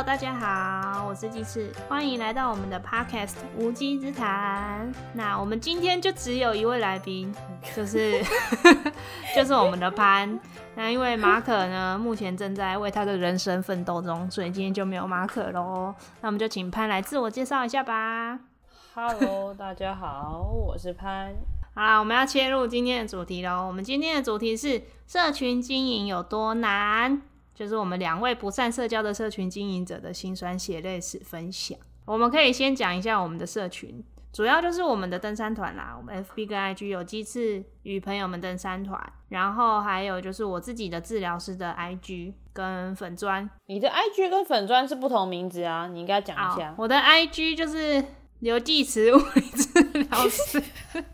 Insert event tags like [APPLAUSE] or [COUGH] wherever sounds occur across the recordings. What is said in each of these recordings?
Hello，大家好，我是鸡翅，欢迎来到我们的 Podcast 无稽之谈。那我们今天就只有一位来宾，[LAUGHS] 就是 [LAUGHS] 就是我们的潘。那因为马可呢，目前正在为他的人生奋斗中，所以今天就没有马可喽。那我们就请潘来自我介绍一下吧。Hello，大家好，我是潘。好啦，我们要切入今天的主题喽。我们今天的主题是社群经营有多难。就是我们两位不善社交的社群经营者的辛酸血泪史分享。我们可以先讲一下我们的社群，主要就是我们的登山团啦。我们 FB 跟 IG 有鸡翅与朋友们登山团，然后还有就是我自己的治疗师的 IG 跟粉砖。你的 IG 跟粉砖是不同名字啊，你应该讲一下。我的 IG 就是刘继慈 [LAUGHS] 物理治疗师。[LAUGHS]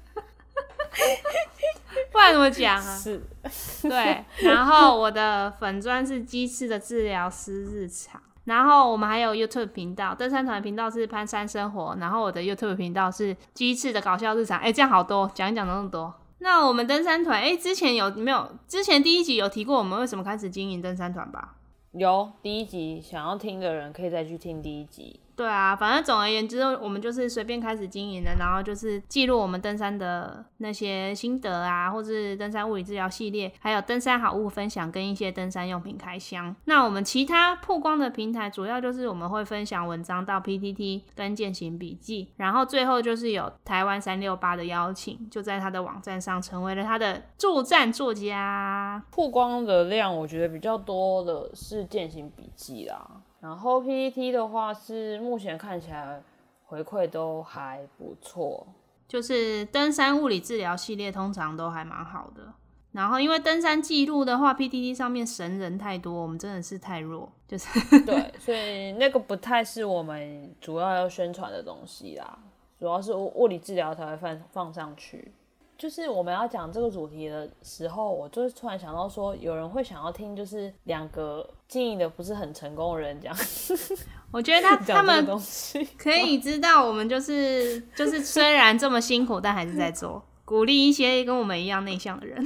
不然怎么讲啊？[LAUGHS] 是，[LAUGHS] 对。然后我的粉砖是鸡翅的治疗师日常，然后我们还有 YouTube 频道，登山团频道是攀山生活，然后我的 YouTube 频道是鸡翅的搞笑日常。哎，这样好多，讲一讲那么多。那我们登山团，哎，之前有没有？之前第一集有提过我们为什么开始经营登山团吧？有，第一集想要听的人可以再去听第一集。对啊，反正总而言之，我们就是随便开始经营的，然后就是记录我们登山的那些心得啊，或是登山物理治疗系列，还有登山好物分享跟一些登山用品开箱。那我们其他曝光的平台，主要就是我们会分享文章到 PTT 跟践行笔记，然后最后就是有台湾三六八的邀请，就在他的网站上成为了他的助战作家。曝光的量，我觉得比较多的是践行笔记啦。然后 PPT 的话是目前看起来回馈都还不错，就是登山物理治疗系列通常都还蛮好的。然后因为登山记录的话，PPT 上面神人太多，我们真的是太弱，就是 [LAUGHS] 对，所以那个不太是我们主要要宣传的东西啦，主要是物理治疗才会放放上去。就是我们要讲这个主题的时候，我就是突然想到说，有人会想要听，就是两个经营的不是很成功的人讲。[LAUGHS] 我觉得他 [LAUGHS] 他们 [LAUGHS] 可以知道，我们就是就是虽然这么辛苦，但还是在做，鼓励一些跟我们一样内向的人。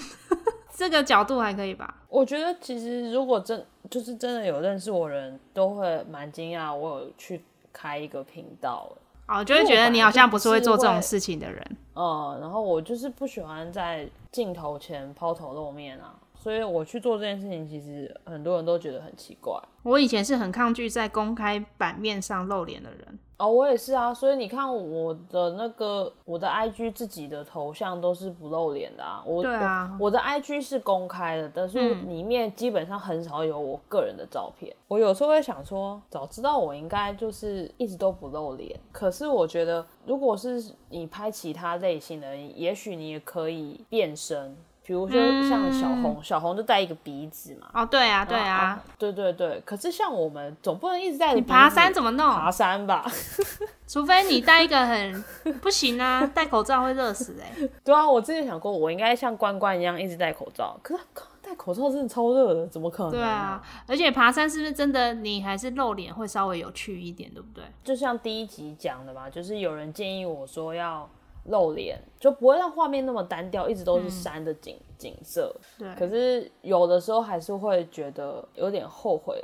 这个角度还可以吧？我觉得其实如果真就是真的有认识我人都会蛮惊讶，我有去开一个频道。哦，就会觉得你好像不是会做这种事情的人。嗯，然后我就是不喜欢在镜头前抛头露面啊。所以我去做这件事情，其实很多人都觉得很奇怪。我以前是很抗拒在公开版面上露脸的人。哦，我也是啊。所以你看我的那个我的 IG 自己的头像都是不露脸的啊。我对啊，我的 IG 是公开的，但是里面基本上很少有我个人的照片。我有时候会想说，早知道我应该就是一直都不露脸。可是我觉得，如果是你拍其他类型的，也许你也可以变身。比如说像小红，小红就戴一个鼻子嘛。哦，对啊，对啊，对对对。可是像我们总不能一直戴着爬山怎么弄？爬山吧 [LAUGHS] [LAUGHS] 除非你戴一个很不行啊，戴口罩会热死哎。[LAUGHS] 对啊，我之前想过，我应该像关关一样一直戴口罩。可是戴口罩真的超热的，怎么可能？对啊，而且爬山是不是真的你还是露脸会稍微有趣一点，对不对？就像第一集讲的嘛，就是有人建议我说要。露脸就不会让画面那么单调，一直都是山的景景色。对，可是有的时候还是会觉得有点后悔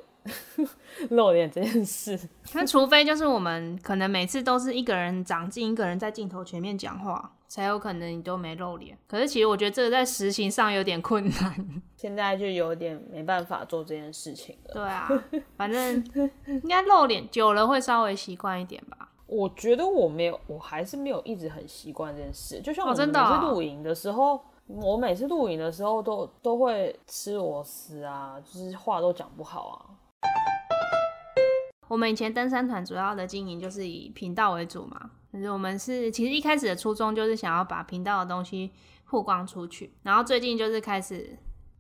[LAUGHS] 露脸这件事。那除非就是我们可能每次都是一个人长进，一个人在镜头前面讲话，才有可能你都没露脸。可是其实我觉得这个在实行上有点困难。现在就有点没办法做这件事情了。对啊，反正应该露脸久了会稍微习惯一点吧。我觉得我没有，我还是没有一直很习惯这件事。就像我每次露营的时候，我每次露营的时候都都会吃螺丝啊，就是话都讲不好啊。我们以前登山团主要的经营就是以频道为主嘛，就是我们是其实一开始的初衷就是想要把频道的东西曝光出去，然后最近就是开始。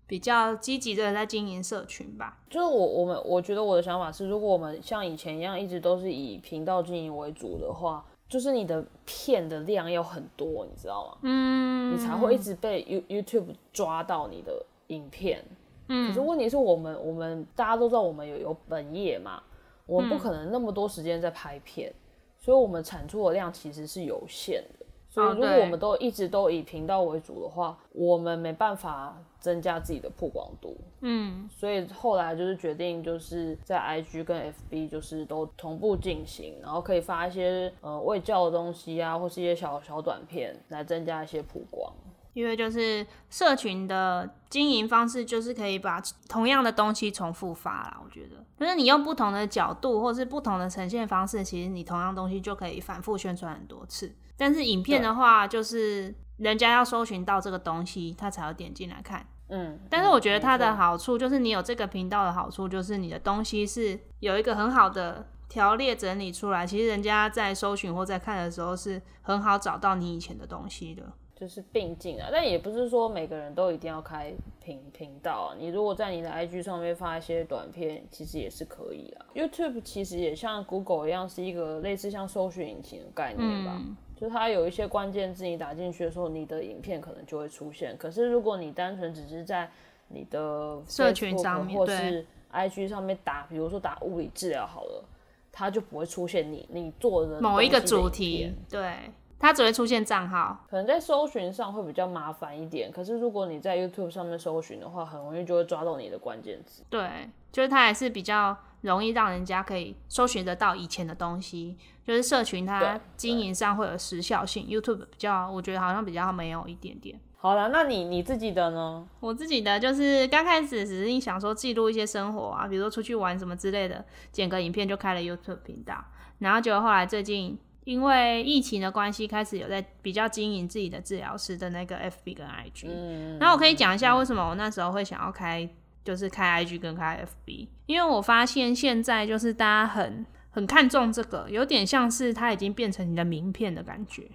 比较积极的在经营社群吧，就是我我们我觉得我的想法是，如果我们像以前一样一直都是以频道经营为主的话，就是你的片的量要很多，你知道吗？嗯，你才会一直被 You YouTube 抓到你的影片。嗯，可是问题是我们我们大家都知道我们有有本业嘛，我们不可能那么多时间在拍片，所以我们产出的量其实是有限的。所以如果我们都一直都以频道为主的话，我们没办法增加自己的曝光度。嗯，所以后来就是决定，就是在 IG 跟 FB 就是都同步进行，然后可以发一些呃未教的东西啊，或是一些小小短片来增加一些曝光。因为就是社群的经营方式，就是可以把同样的东西重复发啦。我觉得，就是你用不同的角度或是不同的呈现方式，其实你同样东西就可以反复宣传很多次。但是影片的话，就是人家要搜寻到这个东西，他才要点进来看。嗯，但是我觉得它的好处就是，你有这个频道的好处就是你的东西是有一个很好的条列整理出来，其实人家在搜寻或在看的时候是很好找到你以前的东西的。就是并进啊，但也不是说每个人都一定要开频频道啊。你如果在你的 IG 上面发一些短片，其实也是可以啊。YouTube 其实也像 Google 一样，是一个类似像搜寻引擎的概念吧。嗯就是它有一些关键字你打进去的时候，你的影片可能就会出现。可是如果你单纯只是在你的社群上面或是 IG 上面打，比如说打物理治疗好了，它就不会出现你你做的某一个主题片，对，它只会出现账号。可能在搜寻上会比较麻烦一点，可是如果你在 YouTube 上面搜寻的话，很容易就会抓到你的关键字。对，就是它还是比较容易让人家可以搜寻得到以前的东西，就是社群它对经营上会有时效性，YouTube 比较，我觉得好像比较没有一点点。好了，那你你自己的呢？我自己的就是刚开始只是想说记录一些生活啊，比如说出去玩什么之类的，剪个影片就开了 YouTube 频道，然后结果后来最近因为疫情的关系，开始有在比较经营自己的治疗师的那个 FB 跟 IG，嗯，然后我可以讲一下为什么我那时候会想要开，就是开 IG 跟开 FB，因为我发现现在就是大家很很看重这个，有点像是它已经变成你的名片的感觉。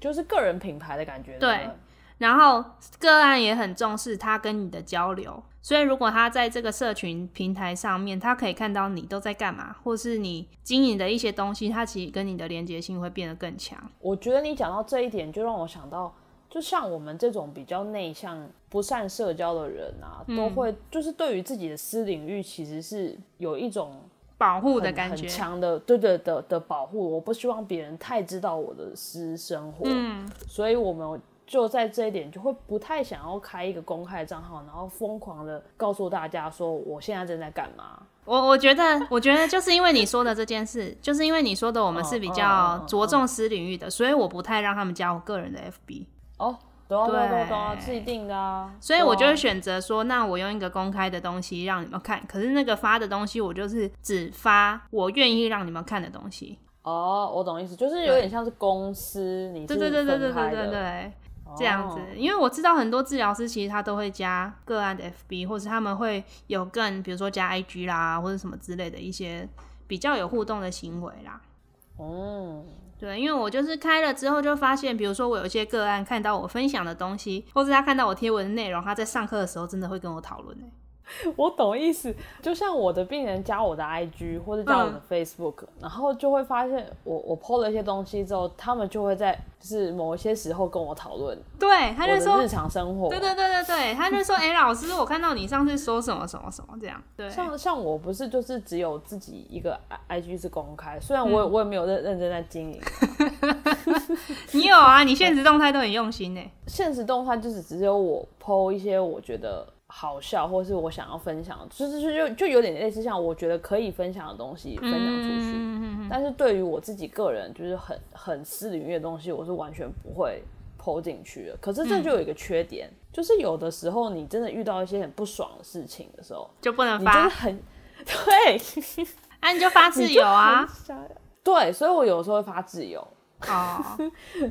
就是个人品牌的感觉。对不然后个案也很重视他跟你的交流，所以如果他在这个社群平台上面，他可以看到你都在干嘛，或是你经营的一些东西，他其实跟你的连接性会变得更强。我觉得你讲到这一点，就让我想到，就像我们这种比较内向、不善社交的人啊，嗯都会就是对于自己的私领域其实是有一种保护的感觉，很强的，对对的的保护。我不希望别人太知道我的私生活，嗯，所以我们就在这一点就会不太想要开一个公开的账号，然后疯狂的告诉大家说我现在正在干嘛。我我觉得，我觉得就是因为你说的这件事，[LAUGHS] 就是因为你说的我们是比较嗯着重私领域的，所以我不太让他们加我个人的 FB，哦，懂啊懂啊懂啊懂啊，对是一定的啊。所以我就会选择说，那我用一个公开的东西让你们看，可是那个发的东西，我就是只发我愿意让你们看的东西。哦，我懂意思，就是有点像是公司，你是对对对对对对对，这样子哦，因为我知道很多治疗师其实他都会加个案的 FB，或是他们会有更比如说加 IG 啦，或者什么之类的一些比较有互动的行为啦。哦，对，因为我就是开了之后就发现，比如说我有一些个案看到我分享的东西，或是他看到我贴文的内容，他在上课的时候真的会跟我讨论欸 [LAUGHS] 我懂意思。就像我的病人加我的 IG 或者加我的 Facebook，、然后就会发现我我 PO 了一些东西之后，他们就会在就是某一些时候跟我讨论对，他就说日，常生活。对对对对对，他就说，哎、老师，我看到你上次说什么什么什么这样，对，像像我不是就是只有自己一个 IG 是公开，虽然我也、我也没有认认真在经营 [LAUGHS] [LAUGHS] 你有啊，你现实动态都很用心呢。现实动态就是只有我 PO 一些我觉得好笑或是我想要分享，就是就就就有点类似像我觉得可以分享的东西分享出去。嗯但是对于我自己个人，就是很很私领域的东西，我是完全不会剖进去的。可是这就有一个缺点，就是有的时候你真的遇到一些很不爽的事情的时候，就不能你就是发，很 [LAUGHS] 对，啊，你就发自由啊。对，所以我有时候会发自由。哦，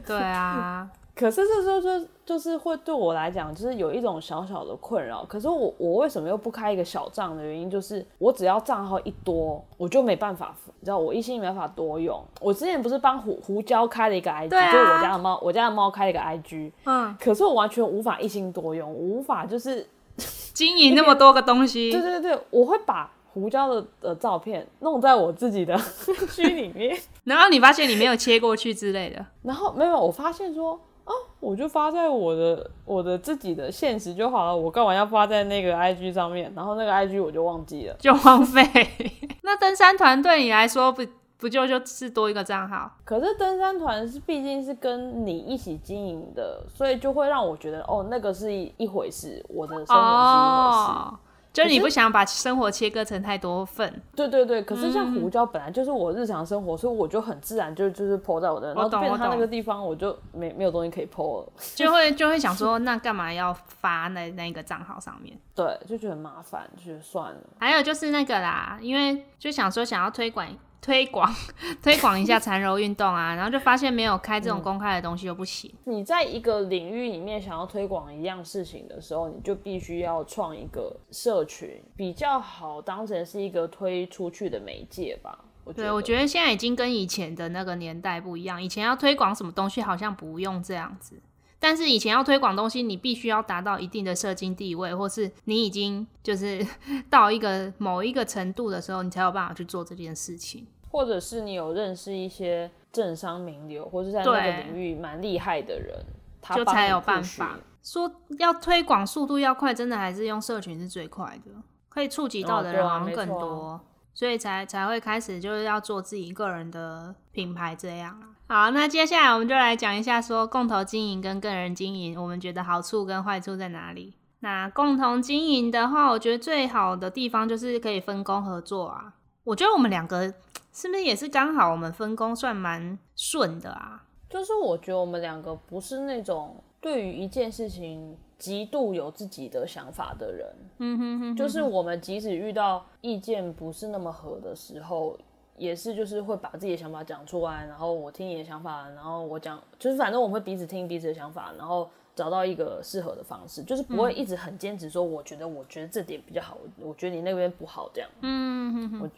对啊，可是这时候就就是会对我来讲，就是有一种小小的困扰。可是我我为什么又不开一个小账的原因，就是我只要账号一多，我就没办法，你知道我一心没办法多用。我之前不是帮胡胡椒开了一个 IG，、啊就是我家的猫，我家的猫开了一个 IG，嗯，可是我完全无法一心多用，我无法就是经营那么多个东西 [LAUGHS] 对，对对，我会把胡椒的的照片弄在我自己的 [LAUGHS] 区里面。[LAUGHS] 然后你发现你没有切过去之类的，然后没有，我发现说，啊，我就发在我的我的自己的现实就好了，我干嘛要发在那个 IG 上面？然后那个 IG 我就忘记了。就荒废。[LAUGHS] 那登山团对你来说不不就就是多一个账号？可是登山团是毕竟是跟你一起经营的，所以就会让我觉得哦，那个是一一回事，我的生活是一回事。哦，就是你不想把生活切割成太多份。对对对，可是像嗯胡椒本来就是我日常生活，所以我就很自然就就是 PO 在我的，然后懂变成他那个地方，我就没没有东西可以 PO 了。就会就会想 [LAUGHS] 说，那干嘛要发那那个账号上面？对，就觉得很麻烦，就算了。还有就是那个啦，因为就想说想要推广推广 [LAUGHS] 推广一下缠柔运动啊，[LAUGHS] 然后就发现没有开这种公开的东西又不行。你在一个领域里面想要推广一样事情的时候，你就必须要创一个社群，比较好当成是一个推出去的媒介吧。对，得，我觉得现在已经跟以前的那个年代不一样，以前要推广什么东西好像不用这样子。但是以前要推广东西，你必须要达到一定的社经地位，或是你已经就是 [LAUGHS] 到一个某一个程度的时候，你才有办法去做这件事情。或者是你有认识一些政商名流，或是在那个领域蛮厉害的人，他就才有办法说要推广速度要快，真的还是用社群是最快的，可以触及到的人好像更多，所以才才会开始就是要做自己个人的品牌这样啊。好，那接下来我们就来讲一下说共同经营跟个人经营，我们觉得好处跟坏处在哪里？那共同经营的话，我觉得最好的地方就是可以分工合作啊。我觉得我们两个是不是也是刚好我们分工算蛮顺的啊？就是我觉得我们两个不是那种对于一件事情极度有自己的想法的人，嗯哼哼，就是我们即使遇到意见不是那么合的时候，也是就是会把自己的想法讲出来，然后我听你的想法，然后我讲，就是反正我们会彼此听彼此的想法，然后找到一个适合的方式，就是不会一直很坚持说，我觉得我觉得这点比较好，我觉得你那边不好这样。嗯哼哼。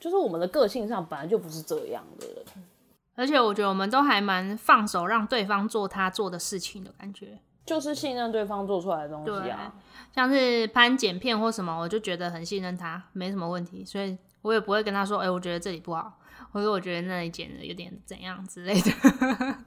就是我们的个性上本来就不是这样的人，而且我觉得我们都还蛮放手让对方做他做的事情的感觉，就是信任对方做出来的东西啊。像是拍剪片或什么，我就觉得很信任他，没什么问题，所以我也不会跟他说，哎、我觉得这里不好，或者我觉得那里剪的有点怎样之类的，[LAUGHS]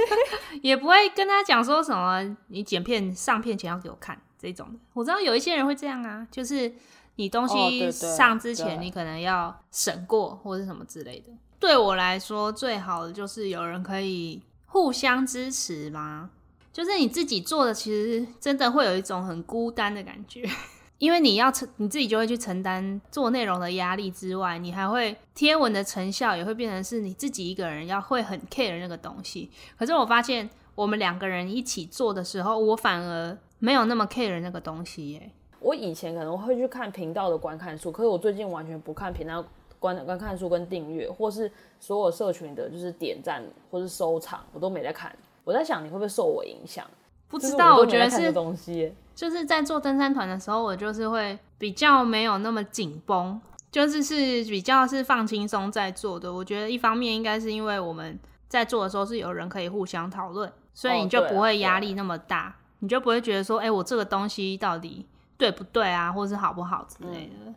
[LAUGHS] 也不会跟他讲说什么你剪片上片前要给我看这种的。我知道有一些人会这样啊，就是你东西上之前，你可能要审过或者什么之类的。对我来说，最好的就是有人可以互相支持嘛。就是你自己做的，其实真的会有一种很孤单的感觉，[LAUGHS] 因为你要承你自己就会去承担做内容的压力之外，你还会贴文的成效也会变成是你自己一个人要会很 care 那个东西。可是我发现我们两个人一起做的时候，我反而没有那么 care 那个东西耶。我以前可能会去看频道的观看数，可是我最近完全不看频道观观看数跟订阅，或是所有社群的就是点赞或是收藏，我都没在看。我在想你会不会受我影响？不知道，我我觉得是东西。就是在做登山团的时候，我就是会比较没有那么紧绷，就是是比较是放轻松在做的。我觉得一方面应该是因为我们在做的时候是有人可以互相讨论，所以哦你就不会压力那么大，你就不会觉得说，哎、我这个东西到底对不对啊，或是好不好之类的。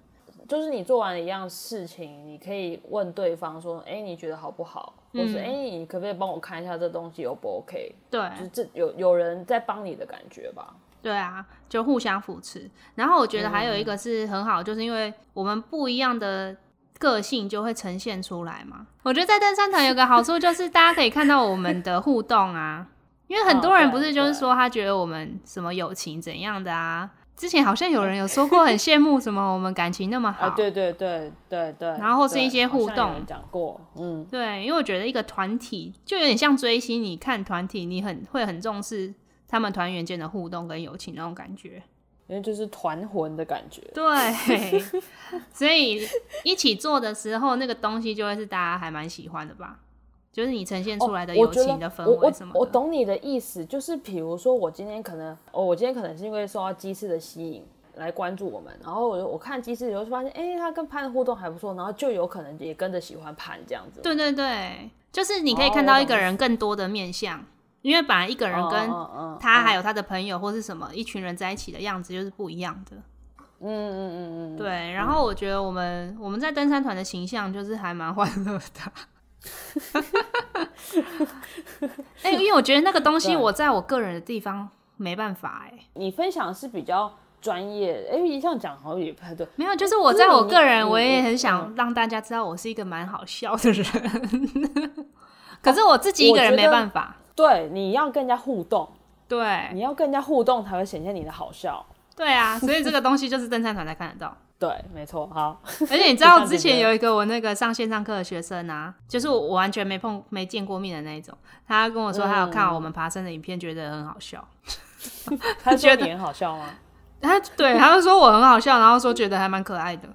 就是你做完一样事情，你可以问对方说：“哎、你觉得好不好？”或是“嗯哎、你可不可以帮我看一下这东西 O 不 OK？” 对，就这有有人在帮你的感觉吧？对啊，就互相扶持。然后我觉得还有一个是很好，就是因为我们不一样的个性就会呈现出来嘛。我觉得在登山团有个好处 [LAUGHS] 就是大家可以看到我们的互动啊，因为很多人不是就是对说他觉得我们什么友情怎样的啊。之前好像有人有说过很羡慕什么我们感情那么好，啊，对对对对对。然后或是一些互动讲过，嗯，对，因为我觉得一个团体就有点像追星，你看团体你很会很重视他们团员间的互动跟友情那种感觉。因为就是团魂的感觉。对，所以一起做的时候，那个东西就会是大家还蛮喜欢的吧？就是你呈现出来的友情的氛我围什么的。我我懂你的意思，就是比如说我今天可能，哦，我今天可能是因为受到鸡翅的吸引来关注我们，然后我就我看鸡翅，我就发现，哎、他跟潘的互动还不错，然后就有可能也跟着喜欢潘这样子。对对对，就是你可以哦看到一个人更多的面相，因为本来一个人嗯，跟他还有他的朋友或是什么一群人在一起的样子就是不一样的。嗯嗯嗯嗯嗯，对，然后我觉得我们我们在登山团的形象就是还蛮欢乐的。哎、因为我觉得那个东西我在我个人的地方没办法哎、你分享是比较专业，哎，这样讲好像也不太对。没有，就是我在我个人，我也很嗯想让大家知道我是一个蛮好笑的人。[LAUGHS] 可是我自己一个人没办法。对，你要跟人家互动，对你要跟人家互动才会显现你的好笑。对啊，所以这个东西就是登山团才看得到。对，没错。好，[LAUGHS] 而且你知道之前有一个我那个上线上课的学生啊，[LAUGHS] 就是我完全没碰没见过面的那一种，他跟我说他有看我们爬山的影片，觉得很好笑。[LAUGHS] 他觉得你很好笑吗？他对他就说我很好笑，然后说觉得还蛮可爱的。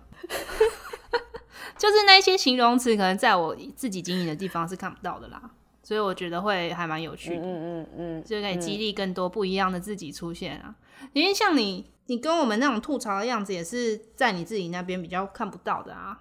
就是那些形容词，可能在我自己经营的地方是看不到的啦，所以我觉得会还蛮有趣的。嗯嗯嗯，就可以激励更多不一样的自己出现啊。因为像你，你跟我们那种吐槽的样子，也是在你自己那边比较看不到的啊。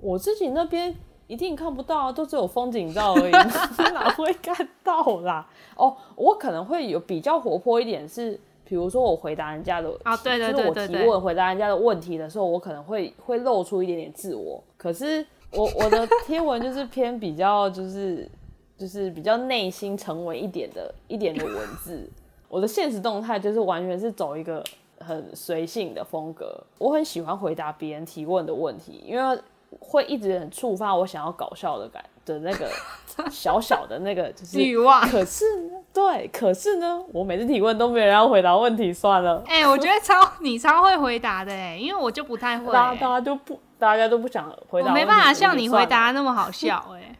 我自己那边一定看不到啊，都只有风景照而已，[LAUGHS] 哪会看到啦？哦，我可能会有比较活泼一点，是比如说我回答人家的啊对对就是我提问回答人家的问题的时候，我可能会会露出一点点自我。可是我我的贴文就是偏比较就是就是比较内心沉稳一点的一点的文字。我的现实动态就是完全是走一个很随性的风格。我很喜欢回答别人提问的问题，因为会一直很触发我想要搞笑的感的那个 [LAUGHS] 小小的那个就是欲望可是呢，对，可是呢，我每次提问都没有人要回答问题，算了，哎、我觉得超你超会回答的哎，因为我就不太会、大家大家就不，大家都不想回答没办法像你回。答那么好笑哎。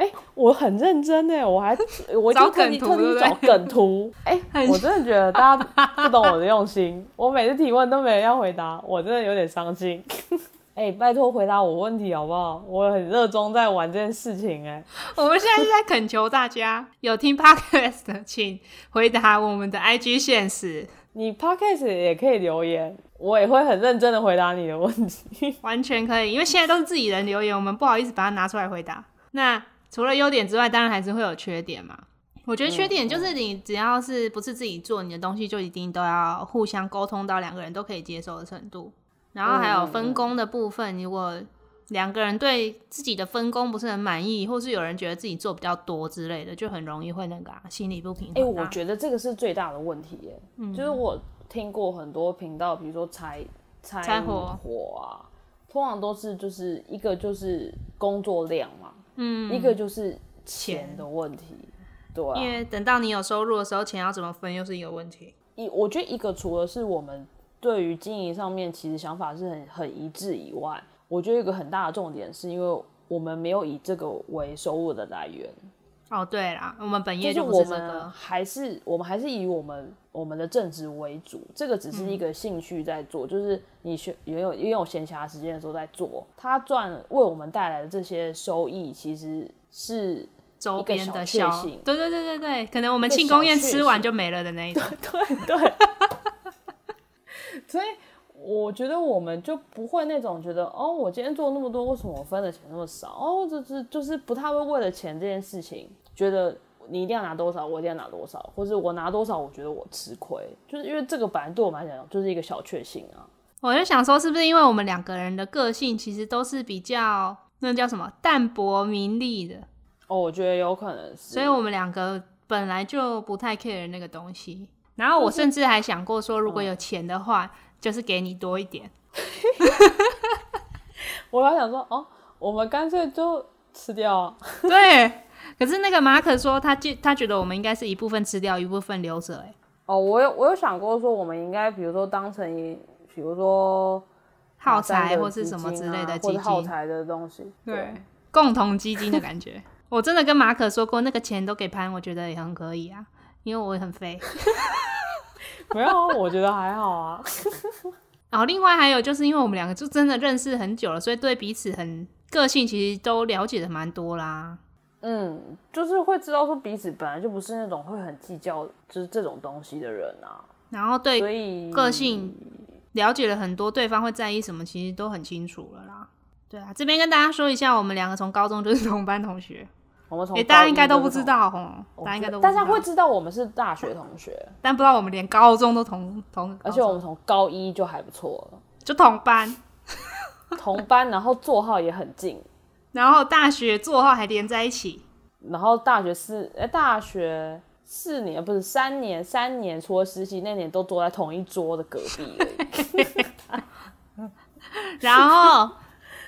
哎、我很认真哎，我还 [LAUGHS] 我找就特地梗图对不对特地找梗图。哎、很我真的觉得大家不懂我的用心。我每次提问都没人要回答，我真的有点伤心。[LAUGHS] 哎、拜托回答我问题好不好？我很热衷在玩这件事情哎。我们现在是在恳求大家有听 podcast 的，请回答我们的 IG 现实，你 podcast 也可以留言，我也会很认真的回答你的问题。[LAUGHS] 完全可以，因为现在都是自己人留言，我们不好意思把它拿出来回答。那除了优点之外，当然还是会有缺点嘛。我觉得缺点就是你只要是不是自己做，你的东西就一定都要互相沟通到两个人都可以接受的程度。然后还有分工的部分，如果两个人对自己的分工不是很满意，或是有人觉得自己做比较多之类的，就很容易会那个、啊、心理不平哎、衡、啊。我觉得这个是最大的问题耶。嗯就是我听过很多频道，比如说拆拆拆伙火啊，通常都是就是一个就是工作量嘛，嗯，一个就是钱钱的问题。对啊，因为等到你有收入的时候，钱要怎么分又是一个问题。一我觉得一个除了是我们对于经营上面其实想法是很很一致以外，我觉得一个很大的重点是因为我们没有以这个为收入的来源。哦，对啦，我们本业就我们。还是我们还是以我们我们的正职为主，这个只是一个兴趣在做，就是你学也有也有闲暇时间的时候在做，它赚为我们带来的这些收益，其实是周边的一个小小确幸，对对对对对，可能我们庆功宴吃完就没了的那一 [LAUGHS] 种。对对，[LAUGHS] 所以我觉得我们就不会那种觉得哦，我今天做那么多，为什么我分的钱那么少？哦，就是就是不太会为了钱这件事情，觉得你一定要拿多少，我一定要拿多少，或者我拿多少，我觉得我吃亏，就是因为这个本来对我们来讲就是一个小确幸啊。我就想说，是不是因为我们两个人的个性其实都是比较那叫什么淡泊名利的，哦，我觉得有可能是，所以我们两个本来就不太 care 那个东西。然后我甚至还想过说，如果有钱的话，就是给你多一点。[LAUGHS] 我老想说，哦，我们干脆就吃掉啊。[LAUGHS] 对，可是那个马可说他觉他觉得我们应该是一部分吃掉，一部分留着。哎，哦，我有我有想过说，我们应该比如说当成一，比如说耗材或是什么之类啊的基或者耗金，材的东西。对，共同基金的感觉。[LAUGHS] 我真的跟马可说过，那个钱都给潘，我觉得也很可以啊，因为我很肥。[LAUGHS] 没有啊，我觉得还好啊。然 [LAUGHS] 后另外还有就是因为我们两个就真的认识很久了，所以对彼此很个性其实都了解的蛮多啦。嗯，就是会知道说彼此本来就不是那种会很计较就是这种东西的人啊，然后对所以个性了解了很多，对方会在意什么，其实都很清楚了啦。对啊，这边跟大家说一下，我们两个从高中就是同班同学，诶、我们从高大家应该都不知道哦，大家应该都大家会知道我们是大学同学，[LAUGHS] 但不知道我们连高中都同同，而且我们从高一就还不错了，就同班，[LAUGHS] 同班，然后座号也很近，[LAUGHS] 然后大学座号还连在一起，然后大学四哎、大学四年不是三年，三年除了实习那年都坐在同一桌的隔壁而已。然后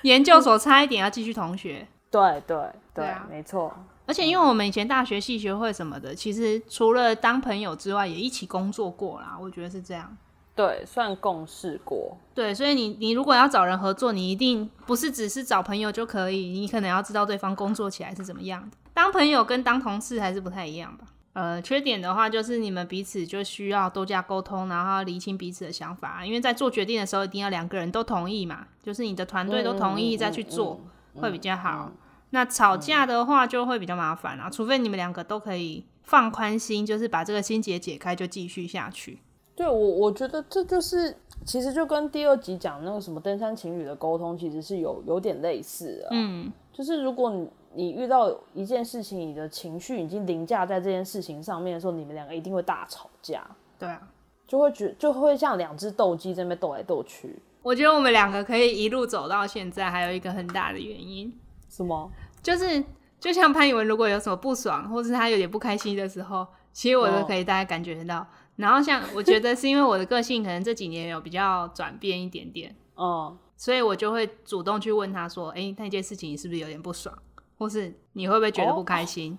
研究所差一点要继续同学，对对对，啊没错。而且因为我们以前大学系学会什么的，其实除了当朋友之外，也一起工作过啦。我觉得是这样。对，算共事过。对，所以你你如果要找人合作，你一定不是只是找朋友就可以，你可能要知道对方工作起来是怎么样的。当朋友跟当同事还是不太一样吧。呃，缺点的话就是你们彼此就需要多加沟通，然后厘清彼此的想法，因为在做决定的时候一定要两个人都同意嘛，就是你的团队都同意再去做，会比较好。那吵架的话就会比较麻烦啊，除非你们两个都可以放宽心，就是把这个心结解开就继续下去。对我，我觉得这就是其实就跟第二集讲那个什么登山情侣的沟通，其实是有有点类似的。嗯，就是如果你你遇到一件事情，你的情绪已经凌驾在这件事情上面的时候，你们两个一定会大吵架，对啊。就会觉就会像两只斗鸡在那边斗来斗去。我觉得我们两个可以一路走到现在，还有一个很大的原因，什么？就是就像潘以文如果有什么不爽，或是他有点不开心的时候，其实我都可以大概感觉得到。然后像我觉得是因为我的个性可能这几年有比较转变一点点，[LAUGHS] 哦，所以我就会主动去问他说：“哎、那件事情你是不是有点不爽，或是你会不会觉得不开心？”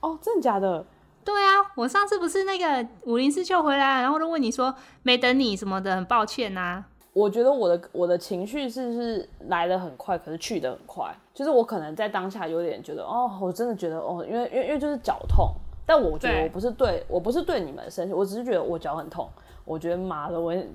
哦，真的假的？对啊，我上次不是那个五零四秀回来，然后就问你说没等你什么的，很抱歉啊呐、我觉得我的我的情绪是是来的很快，可是去的很快。就是我可能在当下有点觉得，哦，我真的觉得，哦，因为因为因为就是脚痛，但我觉得我不是对我不是对你们生气，我只是觉得我脚很痛。我觉得妈的，我很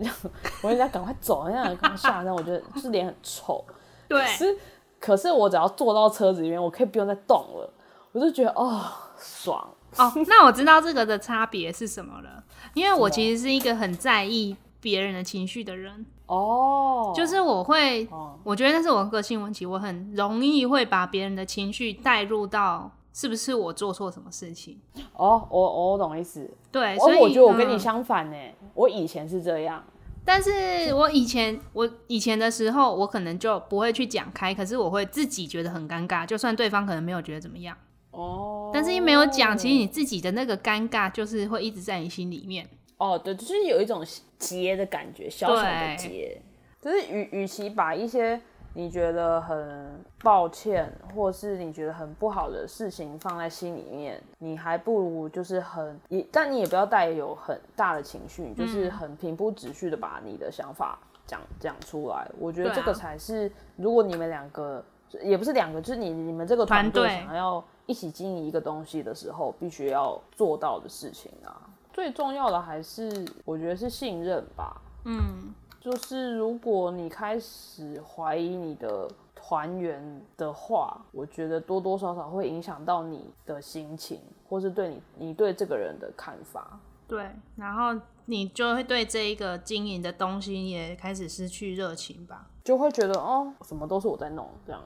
我人家赶快走，人家赶快下山。我觉得就是脸很臭，对可是可是我只要坐到车子里面，我可以不用再动了，我就觉得哦爽。哦，那我知道这个的差别是什么了，因为我其实是一个很在意别人的情绪的人，哦，就是我会，哦我觉得那是我个性问题，我很容易会把别人的情绪带入到是不是我做错什么事情。哦，我我懂意思。对，哦所以我觉得我跟你嗯相反呢，我以前是这样。但是我以前我以前的时候，我可能就不会去讲开，可是我会自己觉得很尴尬，就算对方可能没有觉得怎么样，哦，但是因为没有讲，其实你自己的那个尴尬就是会一直在你心里面。哦，对，就是有一种结的感觉，小小的对结。就是与与其把一些你觉得很抱歉，或是你觉得很不好的事情放在心里面，你还不如就是很也，但你也不要带有很大的情绪，你就是很平铺直叙的把你的想法讲讲出来。我觉得这个才是，如果你们两个也不是两个，就是你你们这个团队想要一起经营一个东西的时候，必须要做到的事情啊。最重要的还是我觉得是信任吧。嗯，就是如果你开始怀疑你的团员的话，我觉得多多少少会影响到你的心情，或是对你你对这个人的看法。对，然后你就会对这一个经营的东西也开始失去热情吧。就会觉得哦，什么都是我在弄，这样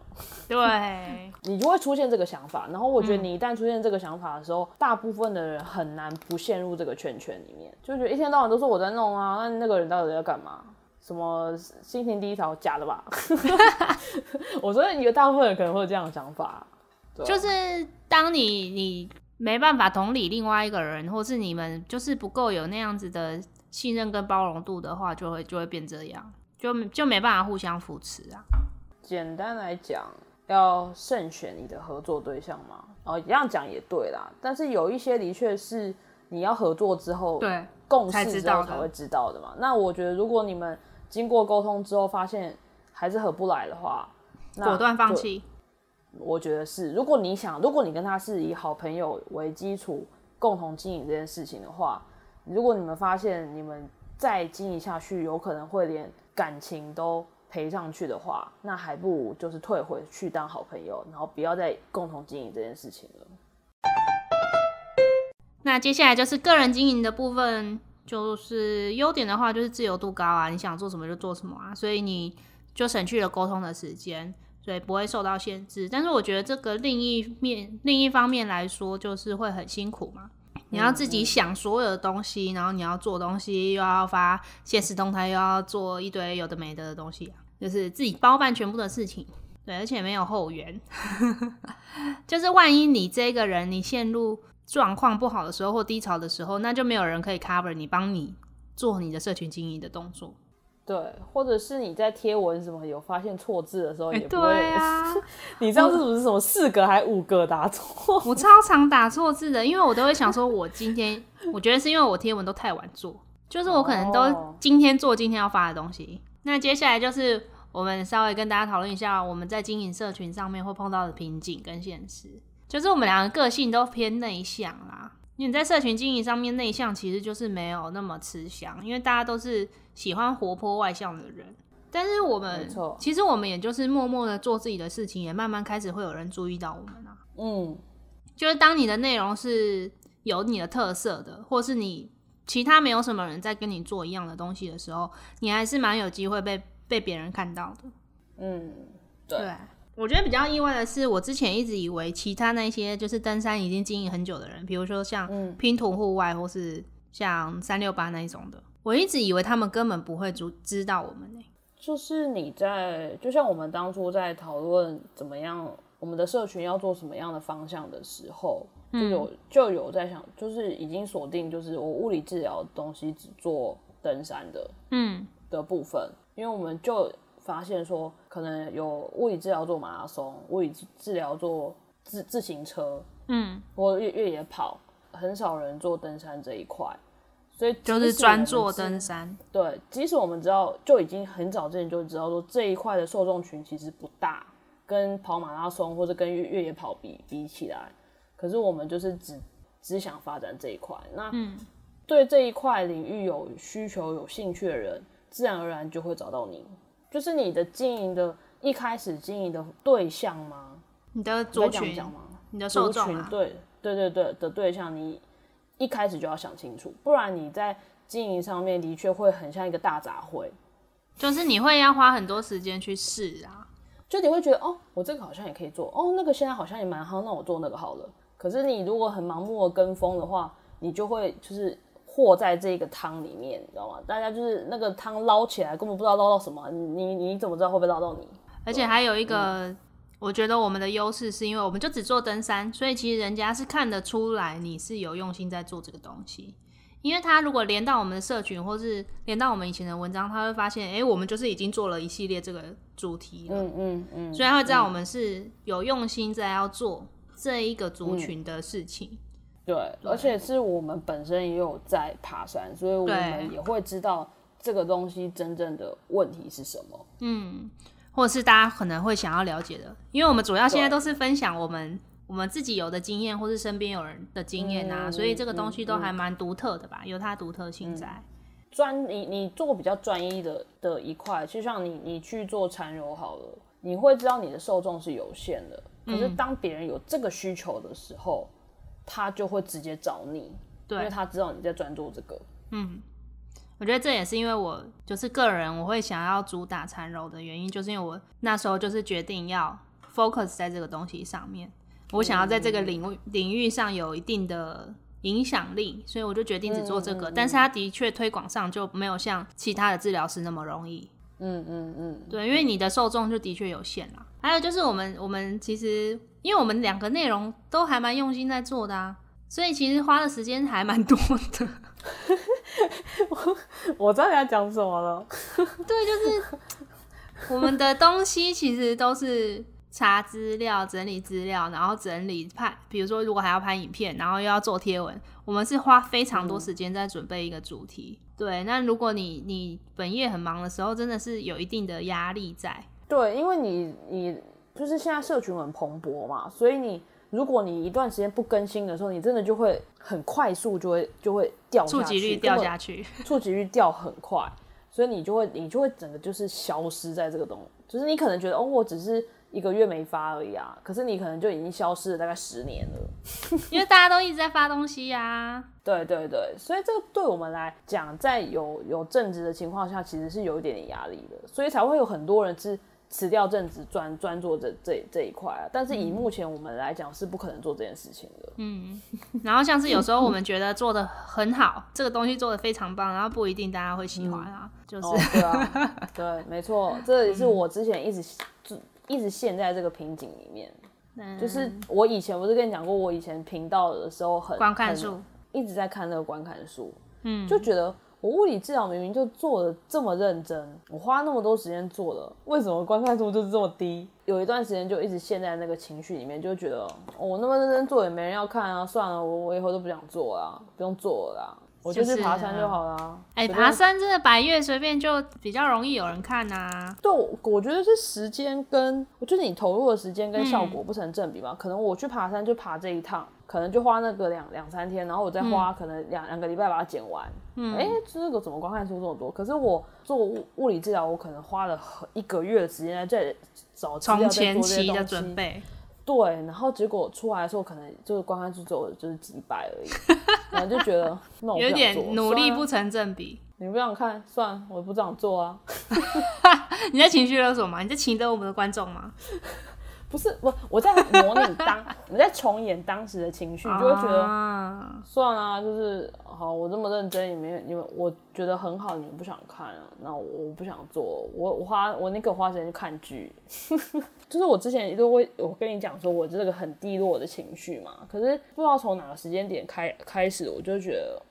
对，[LAUGHS] 你就会出现这个想法。然后我觉得你一旦出现这个想法的时候，大部分的人很难不陷入这个圈圈里面，就觉得一天到晚都是我在弄啊，那那个人到底在干嘛？什么心情低潮，假的吧？[LAUGHS] 我觉得有大部分人可能会有这样的想法，就是当你你没办法同理另外一个人，或是你们就是不够有那样子的信任跟包容度的话，就会就会变这样，就就没办法互相扶持啊。简单来讲，要慎选你的合作对象嘛。哦，这样讲也对啦，但是有一些的确是你要合作之后，对，共才识知道的之后才会知道的嘛。那我觉得，如果你们经过沟通之后发现还是合不来的话，那果断放。弃。我觉得是，如果你想，如果你跟他是以好朋友为基础，共同经营这件事情的话，如果你们发现你们再经营下去，有可能会连感情都赔上去的话，那还不如就是退回去当好朋友，然后不要再共同经营这件事情了。那接下来就是个人经营的部分，就是优点的话就是自由度高啊，你想做什么就做什么啊，所以你就省去了沟通的时间，所以不会受到限制。但是我觉得这个另一面另一方面来说，就是会很辛苦嘛。你要自己想所有的东西，然后你要做东西，又要发现实动态，又要做一堆有的没的的东西啊，就是自己包办全部的事情。对，而且没有后援，[LAUGHS] 就是万一你这个人你陷入状况不好的时候或低潮的时候，那就没有人可以 cover 你，帮你做你的社群经营的动作。对，或者是你在贴文什么有发现错字的时候，也不会。对啊，[LAUGHS] 你知道这是什么四个还五个打错？[LAUGHS] 我超常打错字的，因为我都会想说，我今天我觉得是因为我贴文都太晚做，就是我可能都今天做今天要发的东西。那接下来就是我们稍微跟大家讨论一下我们在经营社群上面会碰到的瓶颈跟现实，就是我们两个个性都偏内向啦。你在社群经营上面内向，其实就是没有那么吃香，因为大家都是喜欢活泼外向的人。但是我们，其实我们也就是默默的做自己的事情，也慢慢开始会有人注意到我们啊。嗯，就是当你的内容是有你的特色的，或是你其他没有什么人在跟你做一样的东西的时候，你还是蛮有机会被被别人看到的。嗯，对。我觉得比较意外的是，我之前一直以为其他那些就是登山已经经营很久的人，比如说像拼图户外或是像三六八那一种的，我一直以为他们根本不会知知道我们呢。就是你在，就像我们当初在讨论怎么样，我们的社群要做什么样的方向的时候，就有就有在想，就是已经锁定，就是我物理治疗的东西只做登山的，嗯的部分，因为我们就。发现说可能有物理治疗做马拉松，物理治疗做自自行车，嗯，或越越野跑，很少人做登山这一块，所以就是专做登山。对，即使我们知道，就已经很早之前就知道说这一块的受众群其实不大，跟跑马拉松或者跟越越野跑比比起来，可是我们就是只只想发展这一块。那对这一块领域有需求、有兴趣的人，自然而然就会找到你。就是你的经营的一开始经营的对象吗？你的族群吗？你的受众对对对对的对象，你一开始就要想清楚，不然你在经营上面的确会很像一个大杂烩。就是你会要花很多时间去试啊，就你会觉得哦，我这个好像也可以做，哦，那个现在好像也蛮好，那我做那个好了。可是你如果很盲目的跟风的话，你就会就是。和在这个汤里面，你知道吗？大家就是那个汤捞起来，根本不知道捞到什么。你你怎么知道会不会捞到你？而且还有一个，我觉得我们的优势是因为我们就只做登山，所以其实人家是看得出来你是有用心在做这个东西。因为他如果连到我们的社群，或是连到我们以前的文章，他会发现，哎，我们就是已经做了一系列这个主题了。嗯嗯嗯。所以他会知道我们是有用心在要做这一个族群的事情。对，而且是我们本身也有在爬山，所以我们也会知道这个东西真正的问题是什么。嗯，或者是大家可能会想要了解的，因为我们主要现在都是分享我们我们自己有的经验，或是身边有人的经验啊，所以这个东西都还蛮独特的吧，有它独特性在。专你你做比较专一的的一块，就像你你去做缠柔好了，你会知道你的受众是有限的，可是当别人有这个需求的时候。他就会直接找你，因为他知道你在专注这个。嗯，我觉得这也是因为我就是个人，我会想要主打缠柔的原因，就是因为我那时候就是决定要 focus 在这个东西上面，我想要在这个领域领域上有一定的影响力，所以我就决定只做这个。但是它的确推广上就没有像其他的治疗师那么容易。嗯嗯嗯，对，因为你的受众就的确有限啦。还有就是我们我们其实。因为我们两个内容都还蛮用心在做的啊，所以其实花的时间还蛮多的。[LAUGHS] 我我知道你要讲什么了。[LAUGHS] 对，就是我们的东西其实都是查资料、整理资料，然后整理拍。比如说，如果还要拍影片，然后又要做贴文，我们是花非常多时间在准备一个主题。对，那如果你你本业很忙的时候，真的是有一定的压力在。对，因为你你。就是现在社群很蓬勃嘛，所以你如果你一段时间不更新的时候，你真的就会很快速就会就会掉下去，触及率掉下去，[LAUGHS] 触及率掉很快，所以你就会你就会整个就是消失在这个东，就是你可能觉得哦，我只是一个月没发而已啊，可是你可能就已经消失了大概十年了，[LAUGHS] 因为大家都一直在发东西呀。对对对，所以这个对我们来讲，在有有正职的情况下，其实是有一点点压力的，所以才会有很多人是。辞掉正职，专专做这这这一块啊！但是以目前我们来讲，是不可能做这件事情的。嗯，[LAUGHS] 然后像是有时候我们觉得做的很好，这个东西做的非常棒，然后不一定大家会喜欢啊。就是对啊，对，没错，这也是我之前一直一直陷在这个瓶颈里面。就是我以前不是跟你讲过，我以前频道的时候很观看数一直在看那个观看数，嗯，就觉得我物理治疗明明就做的这么认真，我花那么多时间做了，为什么观看数就是这么低？有一段时间就一直陷在那个情绪里面，就觉得我那么认真做也没人要看啊，算了，我我以后都不想做了，不用做了啦。我就去爬山就好了。哎，爬山真的百越随便就比较容易有人看呐。对，我觉得是时间跟我觉得你投入的时间跟效果不成正比嘛。可能我去爬山就爬这一趟，可能就花那个两两三天，然后我再花可能两两个礼拜把它剪完。嗯，哎，这个怎么观看出这么多？可是我做物物理治疗，我可能花了一个月的时间在找资料、在做这些东西。对，然后结果出来的时候，可能就是观看数只有就是几百而已，[LAUGHS] 然后就觉得有点努力不成正比。你不想看，算了，我不想做啊。[LAUGHS] 你在情绪勒索吗？你在情得我们的观众吗？不是我，我在模拟当，[LAUGHS] 我在重演当时的情绪，就会觉得算了，就是好，我这么认真你们你们，我觉得很好，你们不想看啊，那我不想做，我我花我那个花时间去看剧，[LAUGHS] 就是我之前都会我跟你讲说我这个很低落的情绪嘛，可是不知道从哪个时间点开开始，我就觉得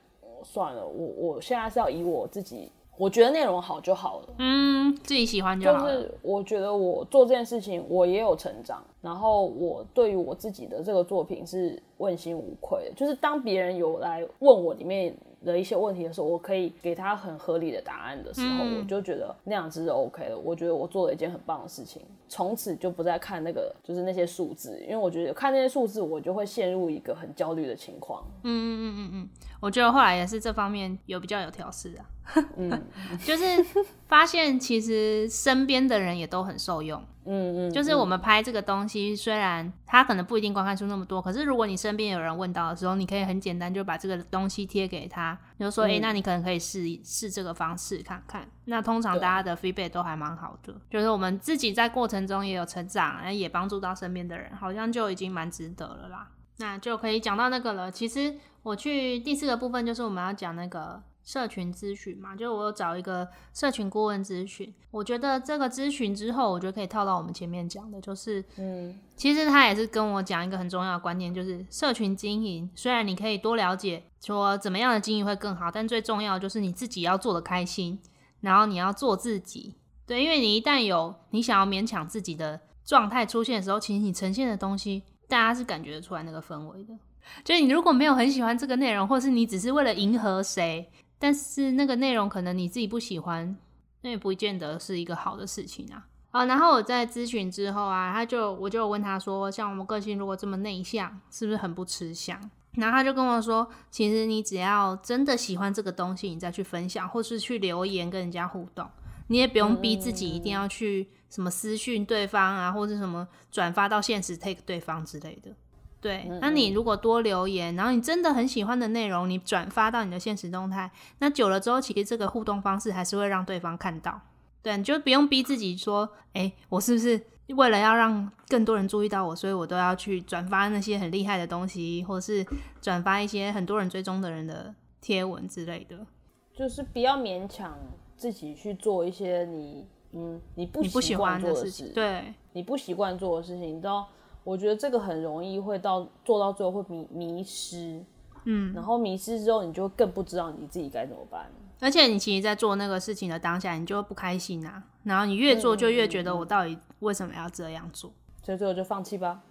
算了，我我现在是要以我自己。我觉得内容好就好了，嗯，自己喜欢就好。就是我觉得我做这件事情，我也有成长，然后我对于我自己的这个作品是问心无愧的。就是当别人有来问我里面的一些问题的时候，我可以给他很合理的答案的时候，我就觉得那样子是 OK 的。我觉得我做了一件很棒的事情，从此就不再看那个就是那些数字，因为我觉得看那些数字，我就会陷入一个很焦虑的情况。嗯嗯嗯嗯嗯，我觉得后来也是这方面有比较有调试啊。嗯，[LAUGHS] 就是发现其实身边的人也都很受用。嗯嗯，就是我们拍这个东西，虽然他可能不一定观看出那么多，可是如果你身边有人问到的时候，你可以很简单就把这个东西贴给他，就说，哎，那你可能可以试试这个方式看看。那通常大家的 feedback 都还蛮好的，就是我们自己在过程中也有成长，也帮助到身边的人，好像就已经蛮值得了啦。那就可以讲到那个了。其实我去第四个部分，就是我们要讲那个。社群咨询嘛，就是我有找一个社群顾问咨询。我觉得这个咨询之后，我觉得可以套到我们前面讲的，就是，嗯，其实他也是跟我讲一个很重要的观念，就是社群经营，虽然你可以多了解说怎么样的经营会更好，但最重要就是你自己要做的开心，然后你要做自己。对，因为你一旦有你想要勉强自己的状态出现的时候，其实你呈现的东西，大家是感觉得出来那个氛围的。就是你如果没有很喜欢这个内容，或是你只是为了迎合谁。但是那个内容可能你自己不喜欢，那也不见得是一个好的事情啊。啊，然后我在咨询之后啊，他就我就问他说，像我们个性如果这么内向，是不是很不吃香？然后他就跟我说，其实你只要真的喜欢这个东西，你再去分享或是去留言跟人家互动，你也不用逼自己一定要去什么私讯对方啊，或者什么转发到现实 take 对方之类的。对，那你如果多留言，然后你真的很喜欢的内容，你转发到你的现实动态，那久了之后，其实这个互动方式还是会让对方看到。对，你就不用逼自己说，哎，我是不是为了要让更多人注意到我，所以我都要去转发那些很厉害的东西，或是转发一些很多人追踪的人的贴文之类的。就是不要勉强自己去做一些你嗯你不喜欢的事情，对，你不习惯做的事情，你知道。我觉得这个很容易会到做到最后会迷迷失，嗯，然后迷失之后，你就更不知道你自己该怎么办。而且你其实，在做那个事情的当下，你就不开心啊，然后你越做就越觉得我到底为什么要这样做，所以最后就放弃吧。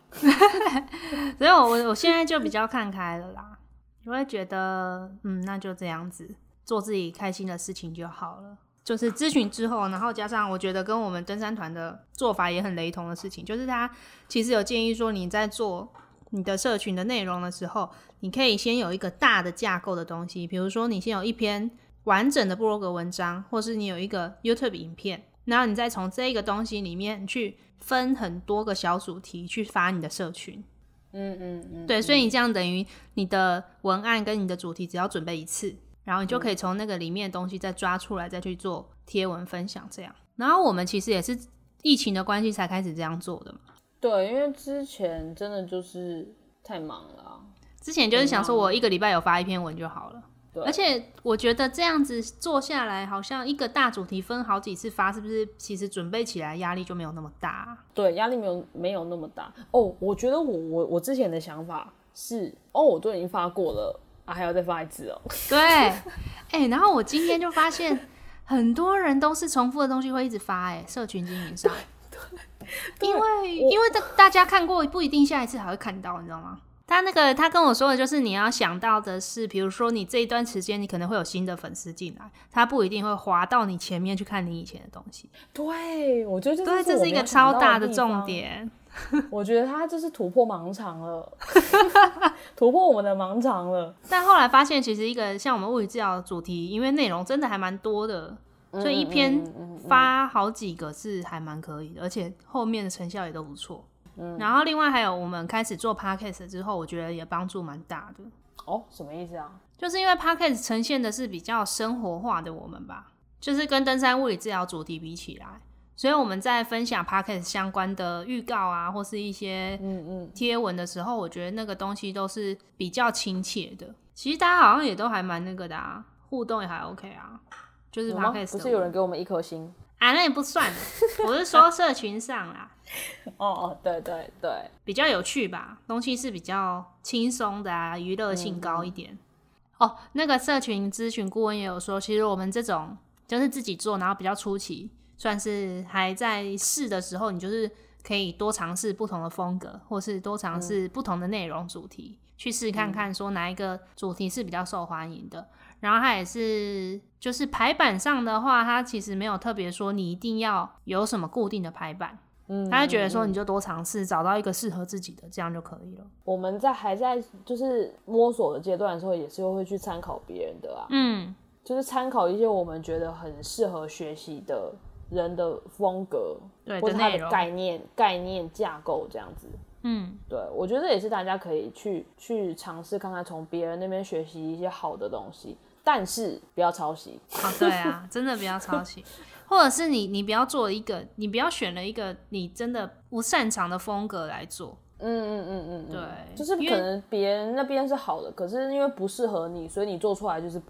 所以我我我现在就比较看开了啦，我会觉得，嗯，那就这样子做自己开心的事情就好了。就是咨询之后，然后加上我觉得跟我们登山团的做法也很雷同的事情，就是他其实有建议说，你在做你的社群的内容的时候，你可以先有一个大的架构的东西，比如说你先有一篇完整的布洛格文章，或是你有一个 YouTube 影片，然后你再从这个东西里面去分很多个小主题去发你的社群。嗯嗯嗯，对，所以你这样等于你的文案跟你的主题只要准备一次。然后你就可以从那个里面的东西再抓出来，再去做贴文分享这样。然后我们其实也是疫情的关系才开始这样做的嘛。对，因为之前真的就是太忙了。之前就是想说我一个礼拜有发一篇文就好了。对，而且我觉得这样子做下来，好像一个大主题分好几次发，是不是？其实准备起来压力就没有那么大。对，压力没有没有那么大。哦，我觉得我我我之前的想法是，哦，我都已经发过了啊，还要再发一次哦。[LAUGHS] 对，哎，然后我今天就发现很多人都是重复的东西会一直发，哎，社群经营上，对，因为因为大大家看过不一定下一次还会看到，你知道吗？他那个，他跟我说的就是你要想到的是，比如说你这一段时间你可能会有新的粉丝进来，他不一定会滑到你前面去看你以前的东西。对，我觉得对，这是一个超大的重点。我觉得他这是突破盲肠了，[LAUGHS] 突破我们的盲肠了。但后来发现，其实一个像我们物理治疗的主题，因为内容真的还蛮多的，所以一篇发好几个是还蛮可以的，而且后面的成效也都不错。然后另外还有，我们开始做 podcast 之后，我觉得也帮助蛮大的。哦，什么意思啊？就是因为 podcast 呈现的是比较生活化的我们吧，就是跟登山物理治疗主题比起来，所以我们在分享 podcast 相关的预告啊，或是一些嗯嗯贴文的时候，我觉得那个东西都是比较亲切的。其实大家好像也都还蛮那个的啊，互动也还 OK 啊。就是 podcast 不是有人给我们一颗星？啊，那也不算，我是说社群上啦。哦 [LAUGHS] 哦，对对对，比较有趣吧，东西是比较轻松的啊，娱乐性高一点。哦，那个社群咨询顾问也有说，其实我们这种就是自己做，然后比较初期，算是还在试的时候，你就是可以多尝试不同的风格，或是多尝试不同的内容主题，去试看看说哪一个主题是比较受欢迎的。然后它也是，就是排版上的话，它其实没有特别说你一定要有什么固定的排版，嗯，他就觉得说你就多尝试，找到一个适合自己的，这样就可以了。我们在还在就是摸索的阶段的时候，也是会去参考别人的啊，嗯，就是参考一些我们觉得很适合学习的人的风格，对，或者他的概念、概念架构这样子。嗯，对，我觉得也是大家可以去去尝试看看，从别人那边学习一些好的东西。但是不要抄袭啊！对啊，真的不要抄袭，[LAUGHS] 或者是你你不要做一个，你不要选了一个你真的不擅长的风格来做。嗯嗯嗯嗯，对，就是可能别人那边是好的，可是因为不适合你，所以你做出来就是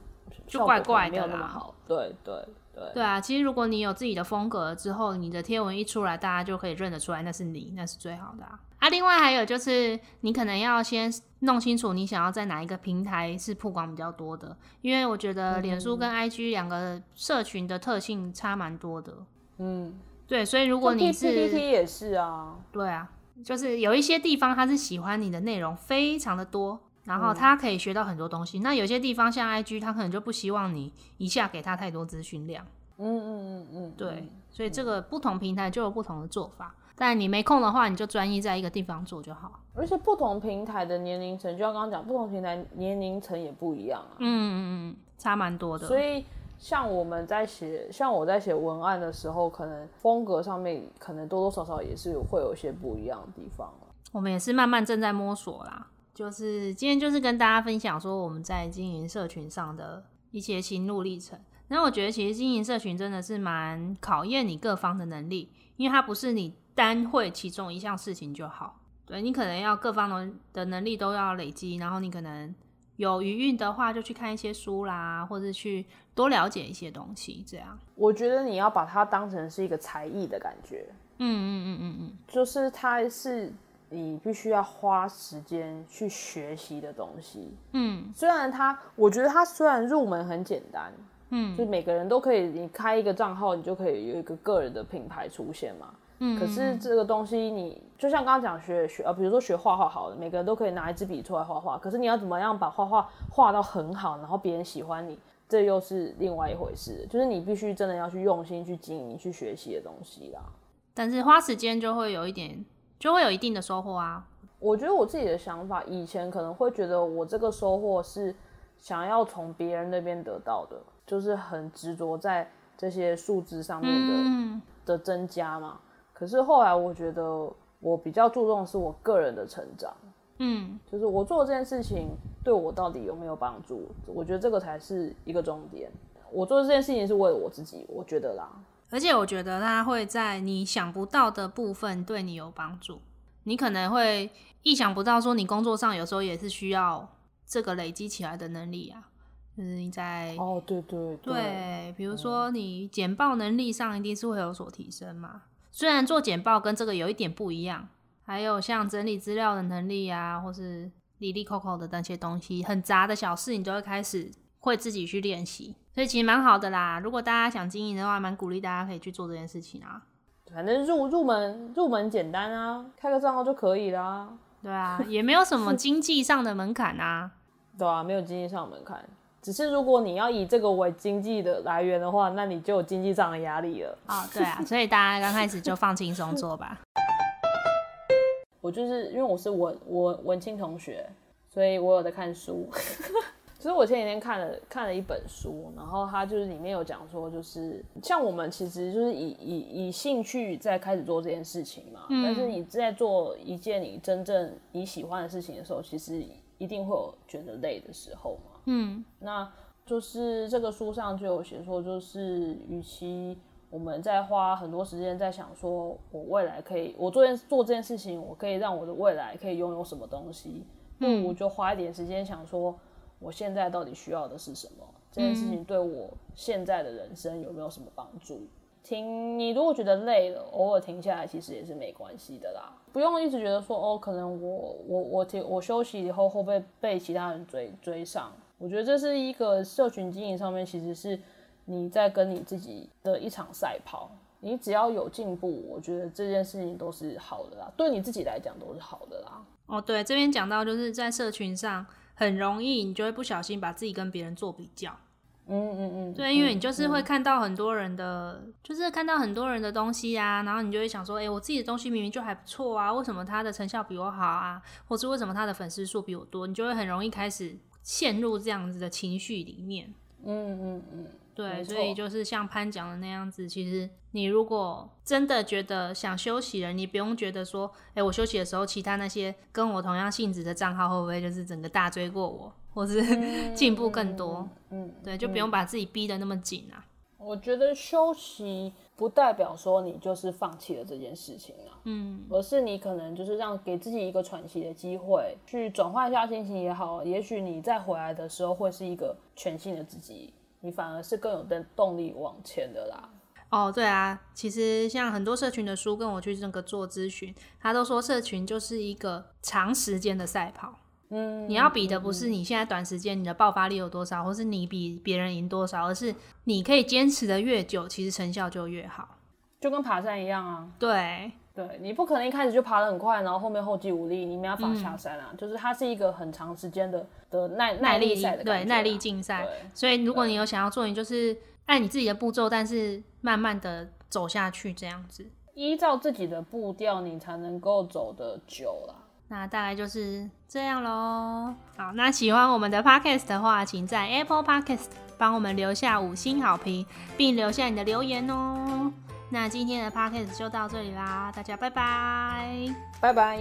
就怪怪的，没有那么好。对对对，对啊，其实如果你有自己的风格之后，你的贴文一出来，大家就可以认得出来那是你，那是最好的啊。啊，另外还有就是，你可能要先弄清楚你想要在哪一个平台是曝光比较多的，因为我觉得脸书跟 IG 两个社群的特性差蛮多的。嗯，对，所以如果你是 PPT 也是啊，对啊，就是有一些地方他是喜欢你的内容非常的多，然后他可以学到很多东西。那有些地方像 IG，他可能就不希望你一下给他太多资讯量。嗯嗯嗯嗯，对，所以这个不同平台就有不同的做法。但你没空的话，你就专一在一个地方做就好。而且不同平台的年龄层，就像刚刚讲，不同平台年龄层也不一样啊。嗯嗯嗯，差蛮多的。所以像我们在写，像我在写文案的时候，可能风格上面可能多多少少也是会有一些不一样的地方我们也是慢慢正在摸索啦。就是今天就是跟大家分享说我们在经营社群上的一些心路历程。那我觉得其实经营社群真的是蛮考验你各方的能力，因为它不是你。单会其中一项事情就好，对你可能要各方的的能力都要累积，然后你可能有余韵的话，就去看一些书啦，或者去多了解一些东西。这样，我觉得你要把它当成是一个才艺的感觉。嗯嗯嗯嗯嗯，就是它是你必须要花时间去学习的东西。嗯，虽然它，我觉得它虽然入门很简单，嗯，就每个人都可以，你开一个账号，你就可以有一个个人的品牌出现嘛。嗯，可是这个东西，你就像刚刚讲学学呃，比如说学画画好了，每个人都可以拿一支笔出来画画。可是你要怎么样把画画画到很好，然后别人喜欢你，这又是另外一回事。就是你必须真的要去用心去经营、去学习的东西啦。但是花时间就会有一点，就会有一定的收获啊。我觉得我自己的想法，以前可能会觉得我这个收获是想要从别人那边得到的，就是很执着在这些数字上面的的增加嘛。可是后来我觉得我比较注重的是我个人的成长，嗯，就是我做这件事情对我到底有没有帮助？我觉得这个才是一个重点。我做这件事情是为了我自己，我觉得啦。而且我觉得它会在你想不到的部分对你有帮助。你可能会意想不到，说你工作上有时候也是需要这个累积起来的能力啊。就是你在哦，对对对，比如说你简报能力上一定是会有所提升嘛。虽然做简报跟这个有一点不一样，还有像整理资料的能力啊，或是理理扣扣的那些东西，很杂的小事，你都会开始会自己去练习，所以其实蛮好的啦。如果大家想经营的话，蛮鼓励大家可以去做这件事情啊。反正入入门入门简单啊，开个账号就可以啦。对啊，也没有什么 [LAUGHS] 经济上的门槛啊。对啊，没有经济上的门槛。只是如果你要以这个为经济的来源的话，那你就有经济上的压力了。啊，对啊，[LAUGHS] 所以大家刚开始就放轻松做吧。我就是因为我是文文文青同学，所以我有在看书。[LAUGHS] 其实我前几天看了看了一本书，然后它就是里面有讲说，就是像我们其实就是以以以兴趣在开始做这件事情嘛。但是你在做一件你真正你喜欢的事情的时候，其实一定会有觉得累的时候嘛。嗯，那就是这个书上就有写说，就是与其我们在花很多时间在想说，我未来可以，我做件做这件事情，我可以让我的未来可以拥有什么东西，不如就花一点时间想说，我现在到底需要的是什么？这件事情对我现在的人生有没有什么帮助？停，你如果觉得累了，偶尔停下来其实也是没关系的啦，不用一直觉得说，哦，可能我我我停我休息以后会不会被其他人追追上？我觉得这是一个社群经营上面，其实是你在跟你自己的一场赛跑。你只要有进步，我觉得这件事情都是好的啦，对你自己来讲都是好的啦。哦，对，这边讲到就是在社群上很容易，你就会不小心把自己跟别人做比较。嗯嗯嗯，对，因为你就是会看到很多人的，就是看到很多人的东西啊，然后你就会想说，哎，我自己的东西明明就还不错啊，为什么他的成效比我好啊？或是为什么他的粉丝数比我多？你就会很容易开始。陷入这样子的情绪里面，嗯嗯嗯，对，所以就是像潘讲的那样子，其实你如果真的觉得想休息了，你不用觉得说，哎，我休息的时候，其他那些跟我同样性质的账号会不会就是整个大追过我，或是 [LAUGHS] 进步更多？嗯，对，就不用把自己逼得那么紧啊。我觉得休息不代表说你就是放弃了这件事情啊，嗯，而是你可能就是让给自己一个喘息的机会，去转换一下心情也好，也许你再回来的时候会是一个全新的自己，你反而是更有的动力往前的啦。哦，对啊，其实像很多社群的书跟我去那个做咨询，他都说社群就是一个长时间的赛跑。嗯，你要比的不是你现在短时间你的爆发力有多少，或是你比别人赢多少，而是你可以坚持的越久，其实成效就越好。就跟爬山一样啊。对，对你不可能一开始就爬得很快，然后后面后继无力，你没办法下山啊。就是它是一个很长时间的的耐耐力赛的对耐力竞赛。所以如果你有想要做，你就是按你自己的步骤，但是慢慢的走下去，这样子依照自己的步调，你才能够走得久了。那大概就是这样喽。好，那喜欢我们的 podcast 的话，请在 Apple Podcast 帮我们留下五星好评，并留下你的留言哦。那今天的 podcast 就到这里啦，大家拜拜，拜拜。